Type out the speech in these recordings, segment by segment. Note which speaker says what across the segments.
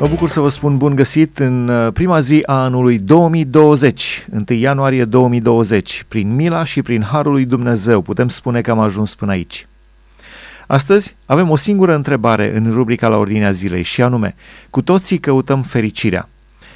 Speaker 1: Mă bucur să vă spun bun găsit în uh, prima zi a anului 2020, 1 ianuarie 2020. Prin mila și prin harul lui Dumnezeu putem spune că am ajuns până aici. Astăzi avem o singură întrebare în rubrica la ordinea zilei și anume, cu toții căutăm fericirea.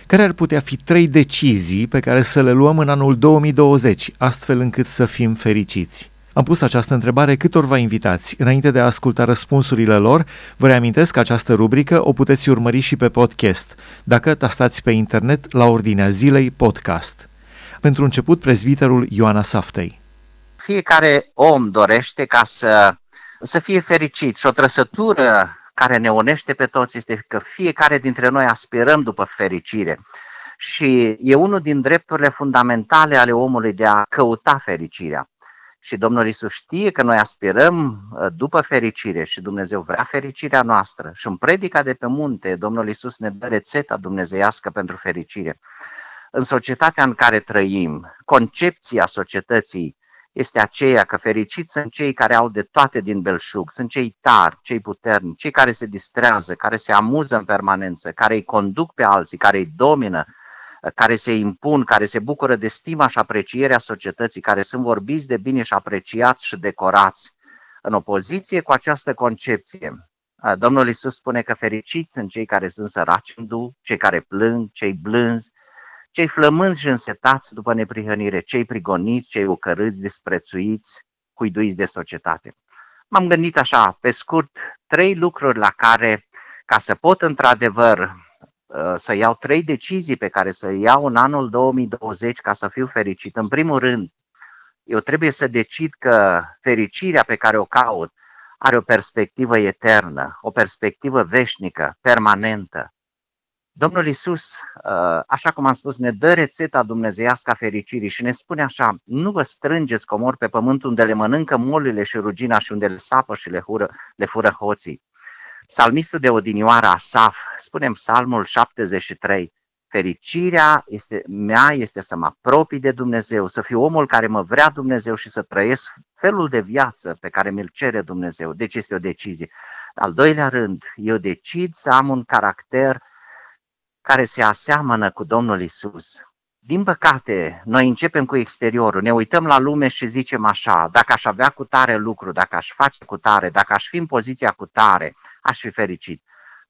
Speaker 1: Care ar putea fi trei decizii pe care să le luăm în anul 2020, astfel încât să fim fericiți? Am pus această întrebare câtorva invitați. Înainte de a asculta răspunsurile lor, vă reamintesc că această rubrică o puteți urmări și pe podcast, dacă tastați pe internet la ordinea zilei podcast. Pentru început, prezbiterul Ioana Saftei.
Speaker 2: Fiecare om dorește ca să, să fie fericit și o trăsătură care ne unește pe toți este că fiecare dintre noi aspirăm după fericire. Și e unul din drepturile fundamentale ale omului de a căuta fericirea. Și Domnul Isus știe că noi aspirăm uh, după fericire și Dumnezeu vrea fericirea noastră. Și în predica de pe munte, Domnul Isus ne dă rețeta dumnezeiască pentru fericire. În societatea în care trăim, concepția societății este aceea că fericiți sunt cei care au de toate din belșug, sunt cei tari, cei puternici, cei care se distrează, care se amuză în permanență, care îi conduc pe alții, care îi domină, care se impun, care se bucură de stima și aprecierea societății, care sunt vorbiți de bine și apreciați și decorați, în opoziție cu această concepție. Domnul Isus spune că fericiți sunt cei care sunt săraci în duh, cei care plâng, cei blânzi, cei flămânzi și însetați după neprihănire, cei prigoniți, cei ocărâți, desprețuiți, cuiduiți de societate. M-am gândit așa, pe scurt, trei lucruri la care, ca să pot într-adevăr Uh, să iau trei decizii pe care să iau în anul 2020 ca să fiu fericit. În primul rând, eu trebuie să decid că fericirea pe care o caut are o perspectivă eternă, o perspectivă veșnică, permanentă. Domnul Isus, uh, așa cum am spus, ne dă rețeta dumnezeiască a fericirii și ne spune așa, nu vă strângeți comori pe pământ unde le mănâncă molile și rugina și unde le sapă și le, hură, le fură hoții, Psalmistul de odinioară Asaf spune în Psalmul 73, fericirea este, mea este să mă apropii de Dumnezeu, să fiu omul care mă vrea Dumnezeu și să trăiesc felul de viață pe care mi-l cere Dumnezeu. Deci este o decizie. Al doilea rând, eu decid să am un caracter care se aseamănă cu Domnul Isus. Din păcate, noi începem cu exteriorul, ne uităm la lume și zicem așa, dacă aș avea cu tare lucru, dacă aș face cu tare, dacă aș fi în poziția cu tare, aș fi fericit.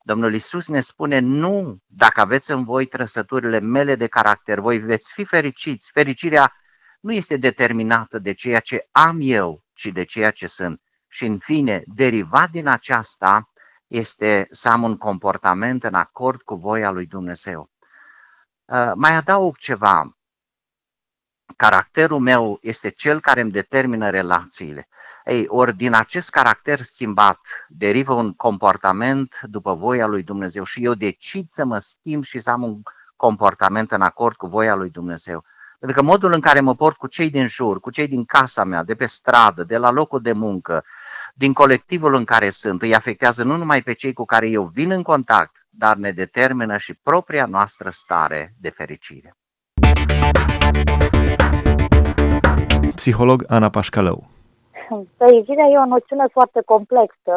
Speaker 2: Domnul Isus ne spune, nu, dacă aveți în voi trăsăturile mele de caracter, voi veți fi fericiți. Fericirea nu este determinată de ceea ce am eu, ci de ceea ce sunt. Și în fine, derivat din aceasta este să am un comportament în acord cu voia lui Dumnezeu. Uh, mai adaug ceva. Caracterul meu este cel care îmi determină relațiile. Ei, ori din acest caracter schimbat derivă un comportament după voia lui Dumnezeu și eu decid să mă schimb și să am un comportament în acord cu voia lui Dumnezeu. Pentru că modul în care mă port cu cei din jur, cu cei din casa mea, de pe stradă, de la locul de muncă, din colectivul în care sunt, îi afectează nu numai pe cei cu care eu vin în contact, dar ne determină și propria noastră stare de fericire.
Speaker 1: Psiholog Ana Pașcalău
Speaker 3: Fericirea e o noțiune foarte complexă.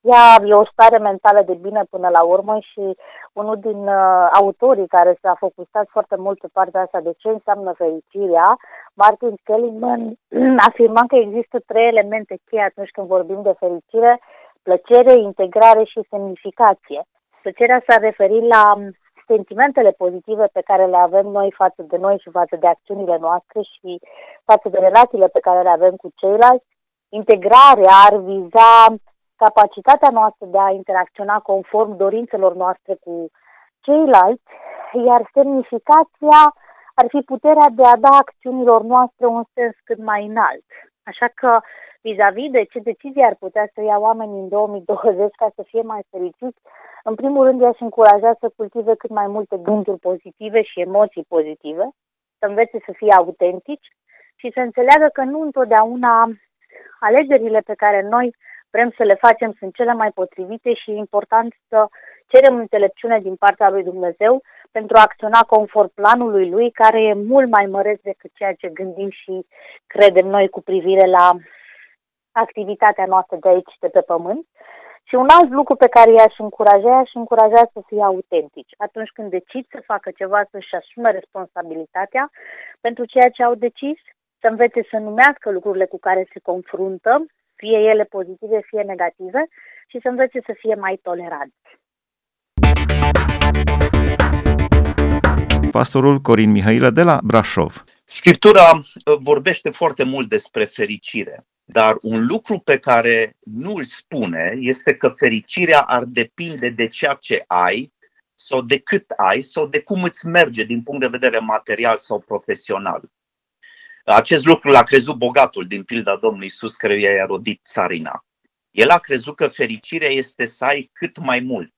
Speaker 3: Ea e o stare mentală de bine până la urmă și unul din uh, autorii care s-a focusat foarte mult pe partea asta de ce înseamnă fericirea, Martin Kellyman, afirma că există trei elemente cheie atunci când vorbim de fericire, plăcere, integrare și semnificație. Plăcerea s-a referit la sentimentele pozitive pe care le avem noi față de noi și față de acțiunile noastre și față de relațiile pe care le avem cu ceilalți. Integrarea ar viza capacitatea noastră de a interacționa conform dorințelor noastre cu ceilalți, iar semnificația ar fi puterea de a da acțiunilor noastre un sens cât mai înalt. Așa că, vis-a-vis de ce decizie ar putea să ia oamenii în 2020 ca să fie mai fericiți, în primul rând i-aș încuraja să cultive cât mai multe gânduri pozitive și emoții pozitive, să învețe să fie autentici și să înțeleagă că nu întotdeauna alegerile pe care noi vrem să le facem sunt cele mai potrivite și e important să cerem înțelepciune din partea lui Dumnezeu pentru a acționa conform planului lui, care e mult mai măreț decât ceea ce gândim și credem noi cu privire la activitatea noastră de aici, de pe pământ.
Speaker 4: Și un alt lucru pe care i-aș încuraja, i-aș încuraja să fie autentici. Atunci când decid să facă ceva, să-și asume responsabilitatea pentru ceea ce au decis, să învețe să numească lucrurile cu care se confruntă, fie ele pozitive, fie negative, și să învețe să fie mai toleranți.
Speaker 1: Pastorul Corin Mihailă de la Brașov.
Speaker 5: Scriptura uh, vorbește foarte mult despre fericire, dar un lucru pe care nu îl spune este că fericirea ar depinde de ceea ce ai sau de cât ai sau de cum îți merge din punct de vedere material sau profesional. Acest lucru l-a crezut bogatul din pilda Domnului Isus care i-a rodit țarina. El a crezut că fericirea este să ai cât mai mult.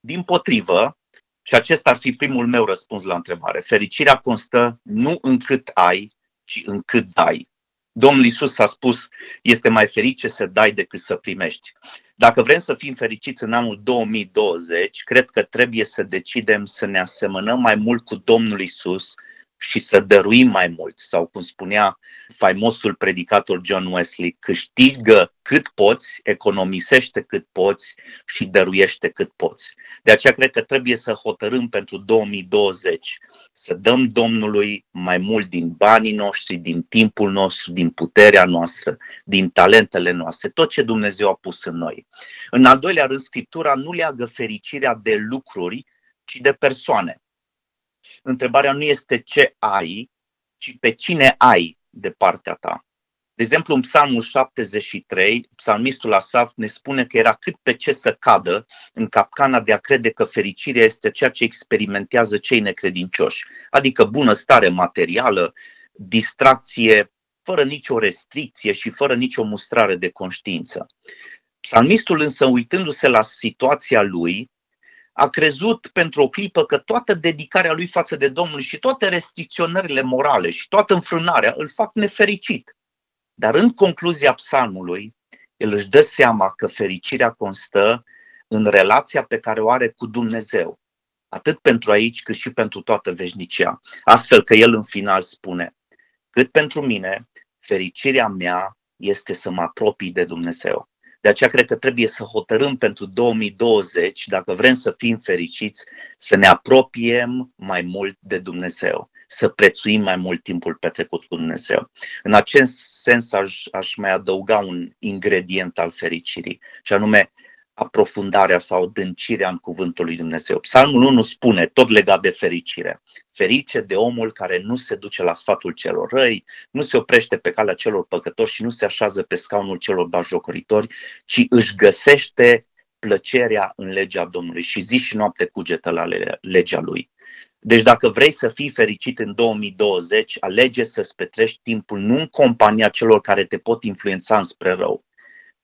Speaker 5: Din potrivă, și acesta ar fi primul meu răspuns la întrebare, fericirea constă nu în cât ai, ci în cât dai. Domnul Isus a spus, este mai ferice să dai decât să primești. Dacă vrem să fim fericiți în anul 2020, cred că trebuie să decidem să ne asemănăm mai mult cu Domnul Isus și să dăruim mai mult. Sau cum spunea faimosul predicator John Wesley, câștigă cât poți, economisește cât poți și dăruiește cât poți. De aceea cred că trebuie să hotărâm pentru 2020 să dăm Domnului mai mult din banii noștri, din timpul nostru, din puterea noastră, din talentele noastre, tot ce Dumnezeu a pus în noi. În al doilea rând, Scriptura nu leagă fericirea de lucruri, ci de persoane. Întrebarea nu este ce ai, ci pe cine ai de partea ta. De exemplu, în Psalmul 73, psalmistul Asaf ne spune că era cât pe ce să cadă în capcana de a crede că fericirea este ceea ce experimentează cei necredincioși, adică bunăstare materială, distracție, fără nicio restricție și fără nicio mustrare de conștiință. Psalmistul însă, uitându-se la situația lui, a crezut pentru o clipă că toată dedicarea lui față de Domnul și toate restricționările morale și toată înfrânarea îl fac nefericit. Dar în concluzia psalmului, el își dă seama că fericirea constă în relația pe care o are cu Dumnezeu, atât pentru aici cât și pentru toată veșnicia. Astfel că el în final spune, cât pentru mine, fericirea mea este să mă apropii de Dumnezeu. De aceea cred că trebuie să hotărâm pentru 2020, dacă vrem să fim fericiți, să ne apropiem mai mult de Dumnezeu, să prețuim mai mult timpul petrecut cu Dumnezeu. În acest sens aș, aș mai adăuga un ingredient al fericirii, și anume aprofundarea sau dâncirea în cuvântul lui Dumnezeu. Psalmul 1 spune, tot legat de fericire, ferice de omul care nu se duce la sfatul celor răi, nu se oprește pe calea celor păcătoși și nu se așează pe scaunul celor bajocoritori, ci își găsește plăcerea în legea Domnului și zi și noapte cugetă la legea Lui. Deci dacă vrei să fii fericit în 2020, alege să-ți petrești timpul nu în compania celor care te pot influența înspre rău,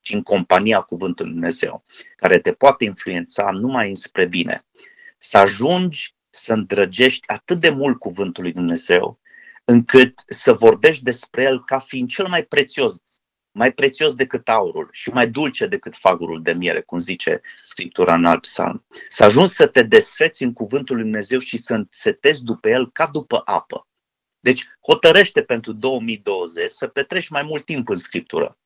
Speaker 5: ci în compania Cuvântului Dumnezeu, care te poate influența numai înspre bine. Să ajungi să îndrăgești atât de mult Cuvântul lui Dumnezeu, încât să vorbești despre el ca fiind cel mai prețios, mai prețios decât aurul și mai dulce decât fagurul de miere, cum zice Scriptura în alt psalm. Să ajungi să te desfeți în Cuvântul lui Dumnezeu și să înțetezi după el ca după apă. Deci hotărăște pentru 2020 să petreci mai mult timp în Scriptură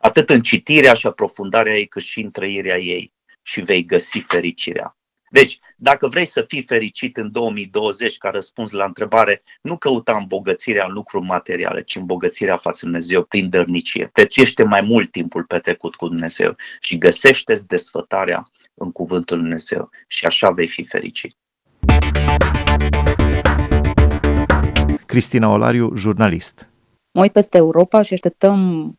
Speaker 5: atât în citirea și aprofundarea ei, cât și în trăirea ei și vei găsi fericirea. Deci, dacă vrei să fii fericit în 2020, ca răspuns la întrebare, nu căuta îmbogățirea în lucruri materiale, ci îmbogățirea față Dumnezeu prin dărnicie. Prețuiește mai mult timpul petrecut cu Dumnezeu și găsește desfătarea în cuvântul Dumnezeu și așa vei fi fericit.
Speaker 1: Cristina Olariu, jurnalist.
Speaker 6: Mă uit peste Europa și așteptăm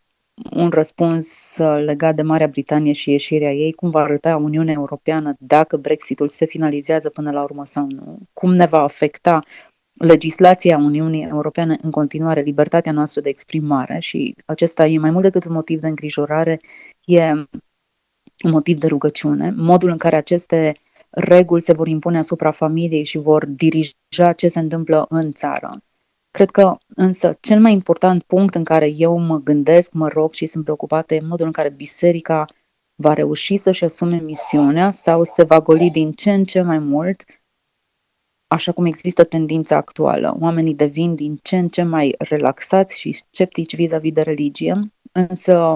Speaker 6: un răspuns uh, legat de Marea Britanie și ieșirea ei, cum va arăta Uniunea Europeană dacă Brexitul se finalizează până la urmă sau nu, cum ne va afecta legislația Uniunii Europene în continuare, libertatea noastră de exprimare? Și acesta e mai mult decât un motiv de îngrijorare, e un motiv de rugăciune, modul în care aceste reguli se vor impune asupra familiei și vor dirija ce se întâmplă în țară. Cred că însă cel mai important punct în care eu mă gândesc, mă rog și sunt preocupată e modul în care biserica va reuși să-și asume misiunea sau se va goli din ce în ce mai mult, așa cum există tendința actuală. Oamenii devin din ce în ce mai relaxați și sceptici vis-a-vis de religie, însă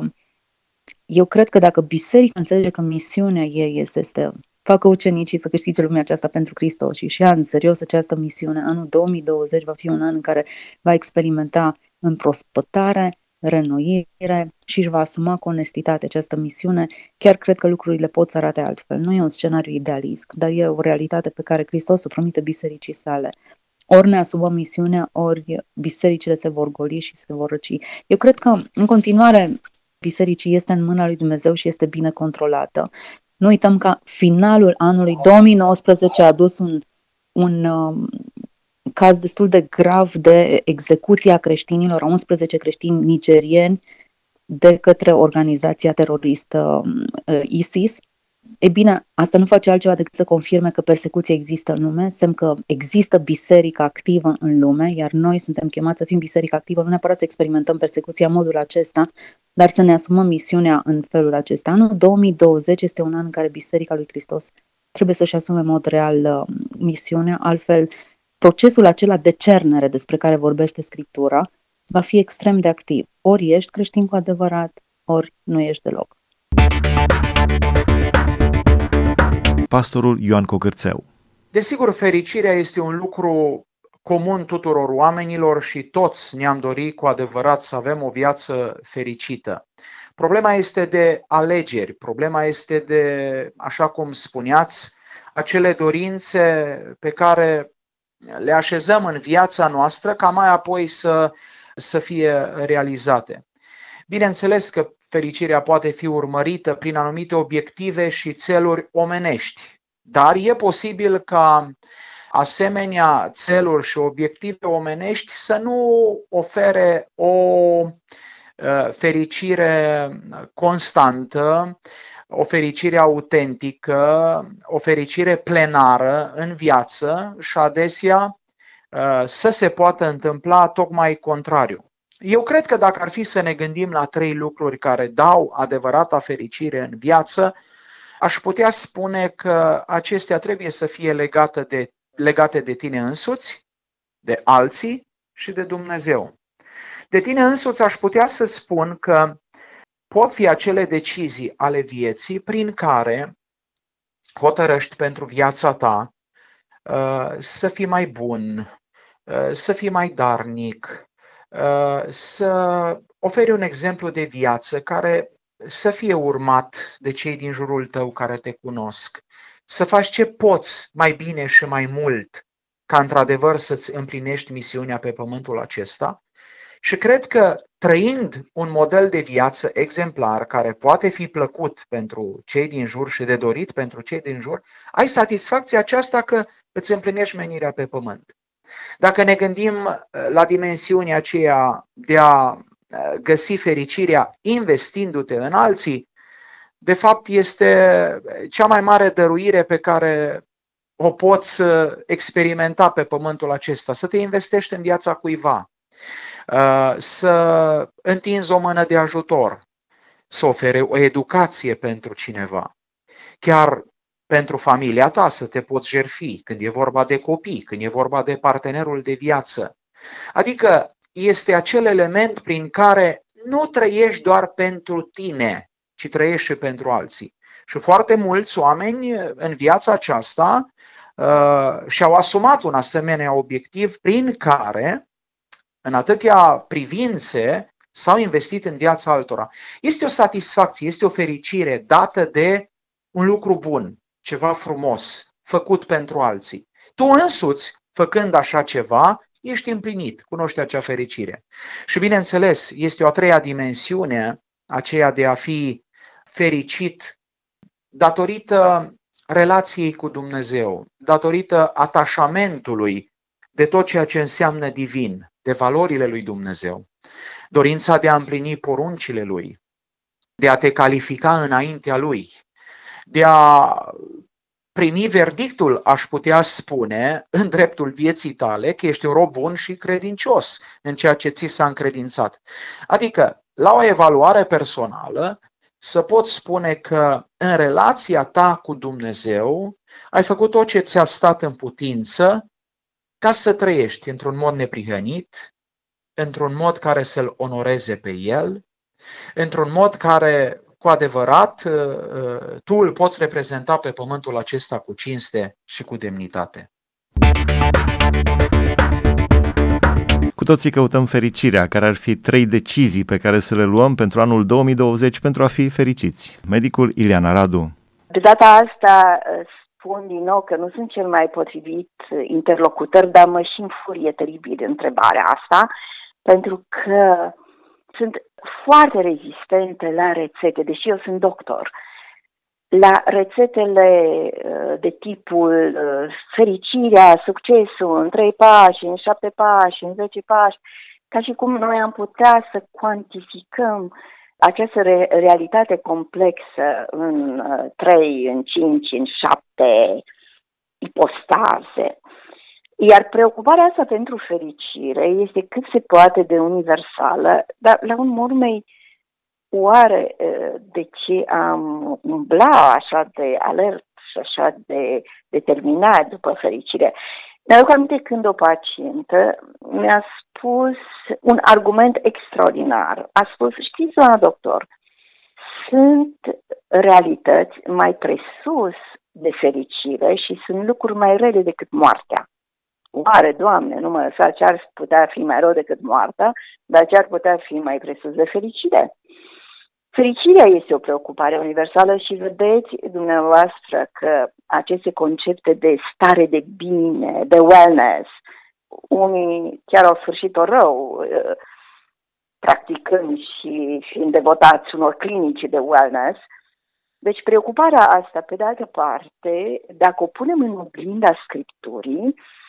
Speaker 6: Eu cred că dacă biserica înțelege că misiunea ei este să facă ucenicii să câștige lumea aceasta pentru Hristos și și ia în serios această misiune, anul 2020 va fi un an în care va experimenta în prospătare, renoire și își va asuma cu onestitate această misiune, chiar cred că lucrurile pot să arate altfel. Nu e un scenariu idealist, dar e o realitate pe care Hristos o promite bisericii sale. Ori ne asumăm misiunea, ori bisericile se vor goli și se vor răci. Eu cred că, în continuare, bisericii este în mâna lui Dumnezeu și este bine controlată. Nu uităm că finalul anului 2019 a adus un, un um, caz destul de grav de execuție a creștinilor, a 11 creștini nigerieni de către organizația teroristă um, ISIS. E bine, asta nu face altceva decât să confirme că persecuția există în lume, semn că există biserică activă în lume, iar noi suntem chemați să fim biserică activă, nu neapărat să experimentăm persecuția în modul acesta, dar să ne asumăm misiunea în felul acesta. Anul 2020 este un an în care Biserica lui Hristos trebuie să-și asume în mod real uh, misiunea, altfel procesul acela de cernere despre care vorbește Scriptura va fi extrem de activ. Ori ești creștin cu adevărat, ori nu ești deloc.
Speaker 1: Pastorul Ioan Cocârțeu
Speaker 7: Desigur, fericirea este un lucru comun tuturor oamenilor și toți ne-am dorit cu adevărat să avem o viață fericită. Problema este de alegeri, problema este de, așa cum spuneați, acele dorințe pe care le așezăm în viața noastră ca mai apoi să, să fie realizate. Bineînțeles că fericirea poate fi urmărită prin anumite obiective și țeluri omenești, dar e posibil ca asemenea țeluri și obiective omenești să nu ofere o uh, fericire constantă, o fericire autentică, o fericire plenară în viață și adesea uh, să se poată întâmpla tocmai contrariu. Eu cred că dacă ar fi să ne gândim la trei lucruri care dau adevărata fericire în viață, aș putea spune că acestea trebuie să fie legate de legate de tine însuți, de alții și de Dumnezeu. De tine însuți aș putea să spun că pot fi acele decizii ale vieții prin care hotărăști pentru viața ta uh, să fii mai bun, uh, să fii mai darnic, uh, să oferi un exemplu de viață care să fie urmat de cei din jurul tău care te cunosc, să faci ce poți mai bine și mai mult ca într-adevăr să-ți împlinești misiunea pe pământul acesta. Și cred că trăind un model de viață exemplar care poate fi plăcut pentru cei din jur și de dorit pentru cei din jur, ai satisfacția aceasta că îți împlinești menirea pe pământ. Dacă ne gândim uh, la dimensiunea aceea de a uh, găsi fericirea investindu-te în alții, de fapt este cea mai mare dăruire pe care o poți experimenta pe pământul acesta, să te investești în viața cuiva, uh, să întinzi o mână de ajutor, să ofere o educație pentru cineva, chiar pentru familia ta să te poți jerfi când e vorba de copii, când e vorba de partenerul de viață. Adică este acel element prin care nu trăiești doar pentru tine, ci trăiești și pentru alții. Și foarte mulți oameni în viața aceasta uh, și-au asumat un asemenea obiectiv prin care, în atâtea privințe, s-au investit în viața altora. Este o satisfacție, este o fericire dată de un lucru bun, ceva frumos, făcut pentru alții. Tu însuți, făcând așa ceva, ești împlinit, cunoști acea fericire. Și bineînțeles, este o a treia dimensiune, aceea de a fi fericit datorită relației cu Dumnezeu, datorită atașamentului de tot ceea ce înseamnă divin, de valorile lui Dumnezeu, dorința de a împlini poruncile lui, de a te califica înaintea lui, de a primi verdictul, aș putea spune, în dreptul vieții tale, că ești un rob bun și credincios în ceea ce ți s-a încredințat. Adică, la o evaluare personală, să poți spune că în relația ta cu Dumnezeu ai făcut tot ce ți-a stat în putință ca să trăiești într-un mod neprihănit, într-un mod care să-L onoreze pe El, într-un mod care cu adevărat, tu îl poți reprezenta pe pământul acesta cu cinste și cu demnitate.
Speaker 1: Cu toții căutăm fericirea, care ar fi trei decizii pe care să le luăm pentru anul 2020 pentru a fi fericiți. Medicul Iliana Radu.
Speaker 4: De data asta spun din nou că nu sunt cel mai potrivit interlocutor, dar mă și înfurie teribil de întrebarea asta, pentru că sunt foarte rezistente la rețete, deși eu sunt doctor. La rețetele uh, de tipul uh, fericirea, succesul, în trei pași, în șapte pași, în zece pași, ca și cum noi am putea să cuantificăm această re- realitate complexă în uh, trei, în cinci, în șapte ipostaze. Iar preocuparea asta pentru fericire este cât se poate de universală, dar la un urmei, oare de ce am umbla așa de alert și așa de determinat după fericire? Mi-aduc aminte când o pacientă mi-a spus un argument extraordinar. A spus, știți, doamna doctor, sunt realități mai presus de fericire și sunt lucruri mai rele decât moartea. Oare, Doamne, nu mă lăsa ce ar putea fi mai rău decât moartea, dar ce ar putea fi mai presus de fericire? Fericirea este o preocupare universală și vedeți dumneavoastră că aceste concepte de stare de bine, de wellness, unii chiar au sfârșit-o rău, practicând și fiind devotați unor clinici de wellness. Deci preocuparea asta, pe de altă parte, dacă o punem în oglinda Scripturii, Uh,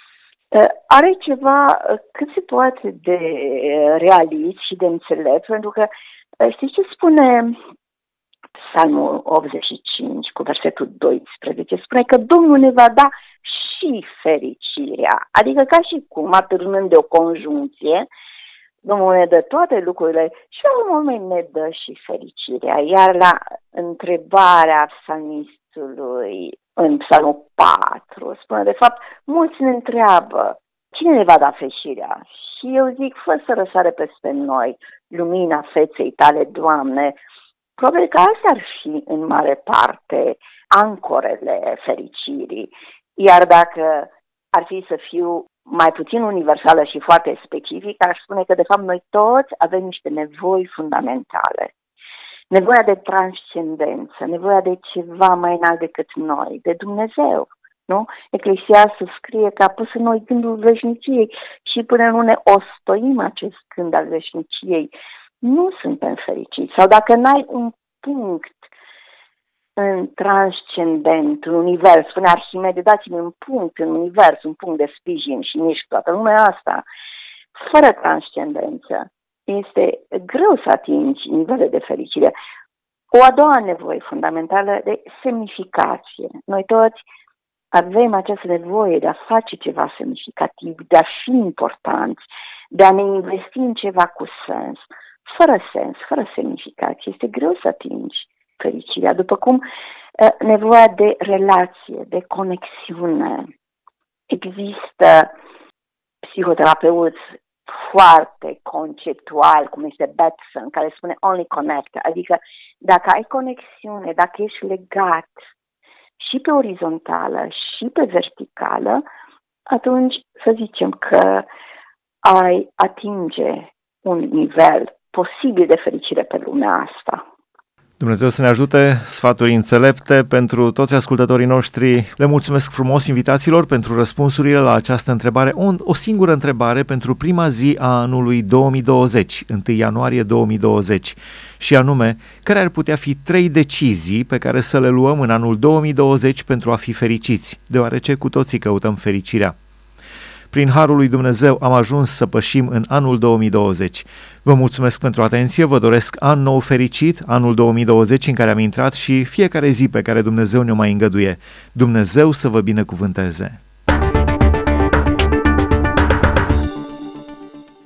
Speaker 4: are ceva uh, cât se poate de uh, realist și de înțelept, pentru că știți ce spune Psalmul 85 cu versetul 12? Spune că Domnul ne va da și fericirea, adică ca și cum, atârnând de o conjunție, Domnul ne dă toate lucrurile și la un moment ne dă și fericirea. Iar la întrebarea psalmistului în psalmul 4, spune de fapt, mulți ne întreabă, cine ne va da feșirea? Și eu zic, fă să răsare peste noi lumina feței tale, Doamne. Probabil că astea ar fi în mare parte ancorele fericirii. Iar dacă ar fi să fiu mai puțin universală și foarte specifică, aș spune că de fapt noi toți avem niște nevoi fundamentale nevoia de transcendență, nevoia de ceva mai înalt decât noi, de Dumnezeu. Nu? Eclesiastul scrie că a pus în noi gândul veșniciei și până nu ne ostoim acest gând al veșniciei, nu suntem fericiți. Sau dacă n-ai un punct în transcendent, în univers, spune Arhimede, dați-mi un punct în univers, un punct de sprijin și nici toată lumea asta, fără transcendență, este greu să atingi nivele de fericire. O a doua nevoie fundamentală de semnificație. Noi toți avem această nevoie de a face ceva semnificativ, de a fi importanți, de a ne investi în ceva cu sens. Fără sens, fără semnificație, este greu să atingi fericirea, după cum ă, nevoia de relație, de conexiune. Există psihoterapeuți foarte conceptual, cum este Batson, care spune only connect, adică dacă ai conexiune, dacă ești legat și pe orizontală și pe verticală, atunci să zicem că ai atinge un nivel posibil de fericire pe lumea asta.
Speaker 1: Dumnezeu să ne ajute, sfaturi înțelepte pentru toți ascultătorii noștri. Le mulțumesc frumos invitațiilor pentru răspunsurile la această întrebare. O, o singură întrebare pentru prima zi a anului 2020, 1 ianuarie 2020, și anume, care ar putea fi trei decizii pe care să le luăm în anul 2020 pentru a fi fericiți, deoarece cu toții căutăm fericirea. Prin Harul lui Dumnezeu am ajuns să pășim în anul 2020. Vă mulțumesc pentru atenție, vă doresc an nou fericit, anul 2020 în care am intrat și fiecare zi pe care Dumnezeu ne mai îngăduie. Dumnezeu să vă binecuvânteze!